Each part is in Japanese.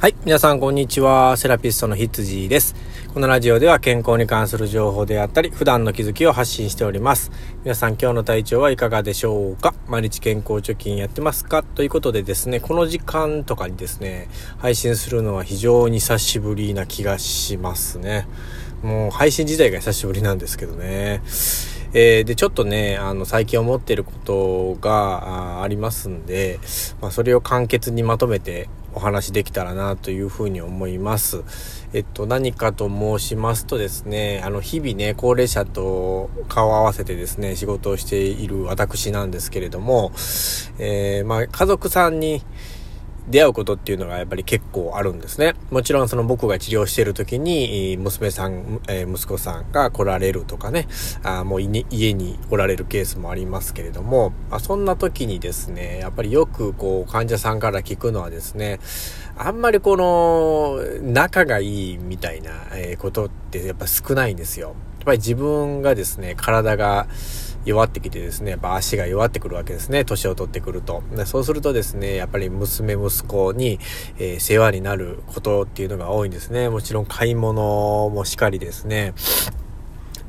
はい。皆さん、こんにちは。セラピストのヒツジです。このラジオでは健康に関する情報であったり、普段の気づきを発信しております。皆さん、今日の体調はいかがでしょうか？毎日健康貯金やってますか？ということでですね、この時間とかにですね、配信するのは非常に久しぶりな気がしますね。もう配信自体が久しぶりなんですけどね。えー、で、ちょっとね、あの、最近思ってることがありますんで、まあ、それを簡潔にまとめてお話できたらなというふうに思います。えっと、何かと申しますとですね、あの、日々ね、高齢者と顔を合わせてですね、仕事をしている私なんですけれども、えー、まあ、家族さんに、出会うことっていうのがやっぱり結構あるんですね。もちろんその僕が治療している時に、娘さん、え、息子さんが来られるとかね、あもう家におられるケースもありますけれども、まあ、そんな時にですね、やっぱりよくこう患者さんから聞くのはですね、あんまりこの仲がいいみたいなことってやっぱ少ないんですよ。やっぱり自分がですね、体が弱ってきてですね、やっぱ足が弱ってくるわけですね。年を取ってくると。そうするとですね、やっぱり娘息子に、えー、世話になることっていうのが多いんですね。もちろん買い物もしかりですね。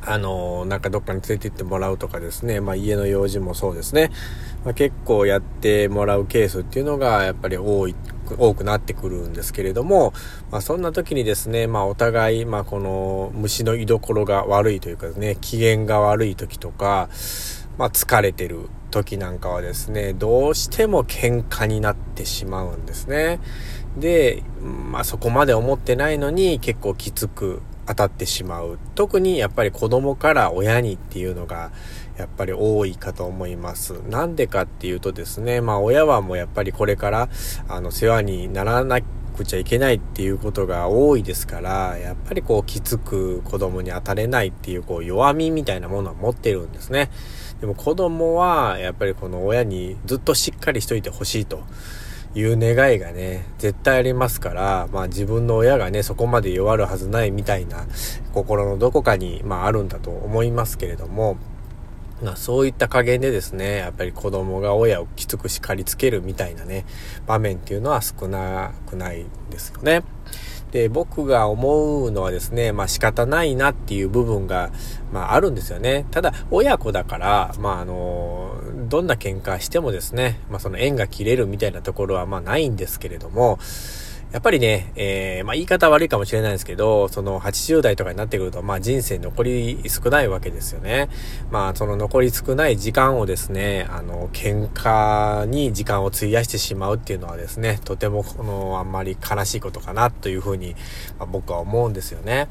あの、なんかどっかに連れて行ってもらうとかですね、まあ家の用事もそうですね。まあ、結構やってもらうケースっていうのがやっぱり多い、多くなってくるんですけれども、まあそんな時にですね、まあお互い、まあこの虫の居所が悪いというかね、機嫌が悪い時とか、まあ疲れてる時なんかはですね、どうしても喧嘩になってしまうんですね。で、まあそこまで思ってないのに結構きつく当たってしまう。特にやっぱり子供から親にっていうのがやっぱり多いかと思います。なんでかっていうとですね、まあ親はもうやっぱりこれからあの世話にならなくちゃいけないっていうことが多いですから、やっぱりこうきつく子供に当たれないっていうこう弱みみたいなものは持ってるんですね。でも子供はやっぱりこの親にずっとしっかりしといてほしいと。いう願いがね、絶対ありますから、まあ自分の親がね、そこまで弱るはずないみたいな心のどこかに、まああるんだと思いますけれども、まあそういった加減でですね、やっぱり子供が親をきつく叱りつけるみたいなね、場面っていうのは少なくないですよね。で、僕が思うのはですね、まあ仕方ないなっていう部分が、まああるんですよね。ただ、親子だから、まああの、どんな喧嘩してもですね、まあその縁が切れるみたいなところはまあないんですけれども、やっぱりね、えー、まあ言い方悪いかもしれないですけど、その80代とかになってくると、まあ人生残り少ないわけですよね。まあその残り少ない時間をですね、あの、喧嘩に時間を費やしてしまうっていうのはですね、とてもこの、あんまり悲しいことかなというふうに、まあ、僕は思うんですよね。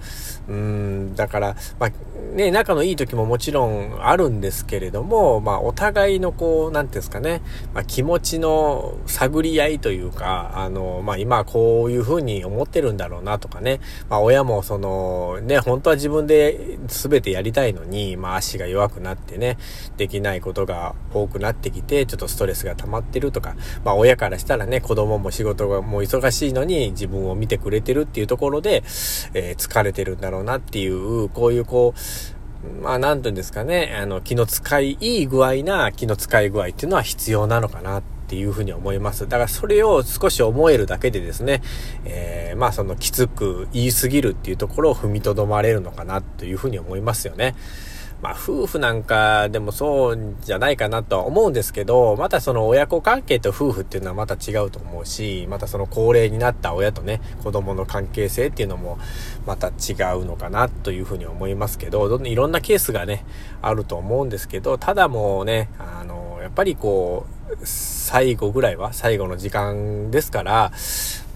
うん、だから、まあね、仲のいい時ももちろんあるんですけれども、まあお互いのこう、なんていうんですかね、まあ気持ちの探り合いというか、あの、まあ今こう、こういう風に思ってるんだろうなとかね。まあ親もその、ね、本当は自分で全てやりたいのに、まあ足が弱くなってね、できないことが多くなってきて、ちょっとストレスが溜まってるとか、まあ親からしたらね、子供も仕事がもう忙しいのに自分を見てくれてるっていうところで、えー、疲れてるんだろうなっていう、こういうこう、まあ、なんていうんですかね、あの、気の使い、いい具合な気の使い具合っていうのは必要なのかなっていうふうに思います。だからそれを少し思えるだけでですね、えー、まあそのきつく言いすぎるっていうところを踏みとどまれるのかなというふうに思いますよね。まあ夫婦なんかでもそうじゃないかなとは思うんですけど、またその親子関係と夫婦っていうのはまた違うと思うし、またその高齢になった親とね、子供の関係性っていうのもまた違うのかなというふうに思いますけど、いろんなケースがね、あると思うんですけど、ただもうね、あの、やっぱりこう、最後ぐらいは最後の時間ですから、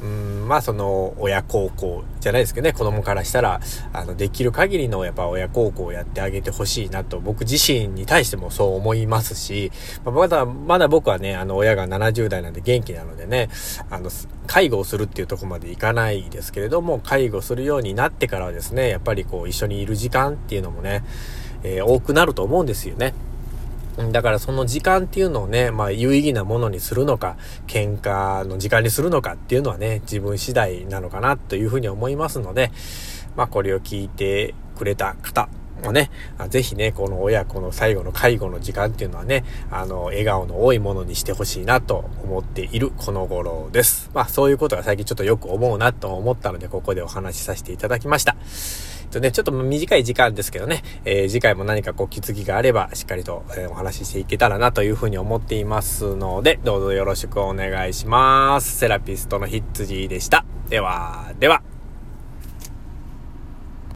うん、まあその親孝行じゃないですけどね、子供からしたら、あの、できる限りのやっぱ親孝行をやってあげてほしいなと僕自身に対してもそう思いますし、ま、まだ、まだ僕はね、あの親が70代なんで元気なのでね、あの、介護をするっていうとこまでいかないですけれども、介護するようになってからはですね、やっぱりこう一緒にいる時間っていうのもね、えー、多くなると思うんですよね。だからその時間っていうのをね、まあ有意義なものにするのか、喧嘩の時間にするのかっていうのはね、自分次第なのかなというふうに思いますので、まあこれを聞いてくれた方、まあね、ぜひね、この親子の最後の介護の時間っていうのはね、あの、笑顔の多いものにしてほしいなと思っているこの頃です。まあそういうことが最近ちょっとよく思うなと思ったので、ここでお話しさせていただきました。とね、ちょっと短い時間ですけどね、えー、次回も何かこう気づきがあれば、しっかりと、えー、お話ししていけたらなというふうに思っていますので、どうぞよろしくお願いします。セラピストのヒッツジーでした。では、では。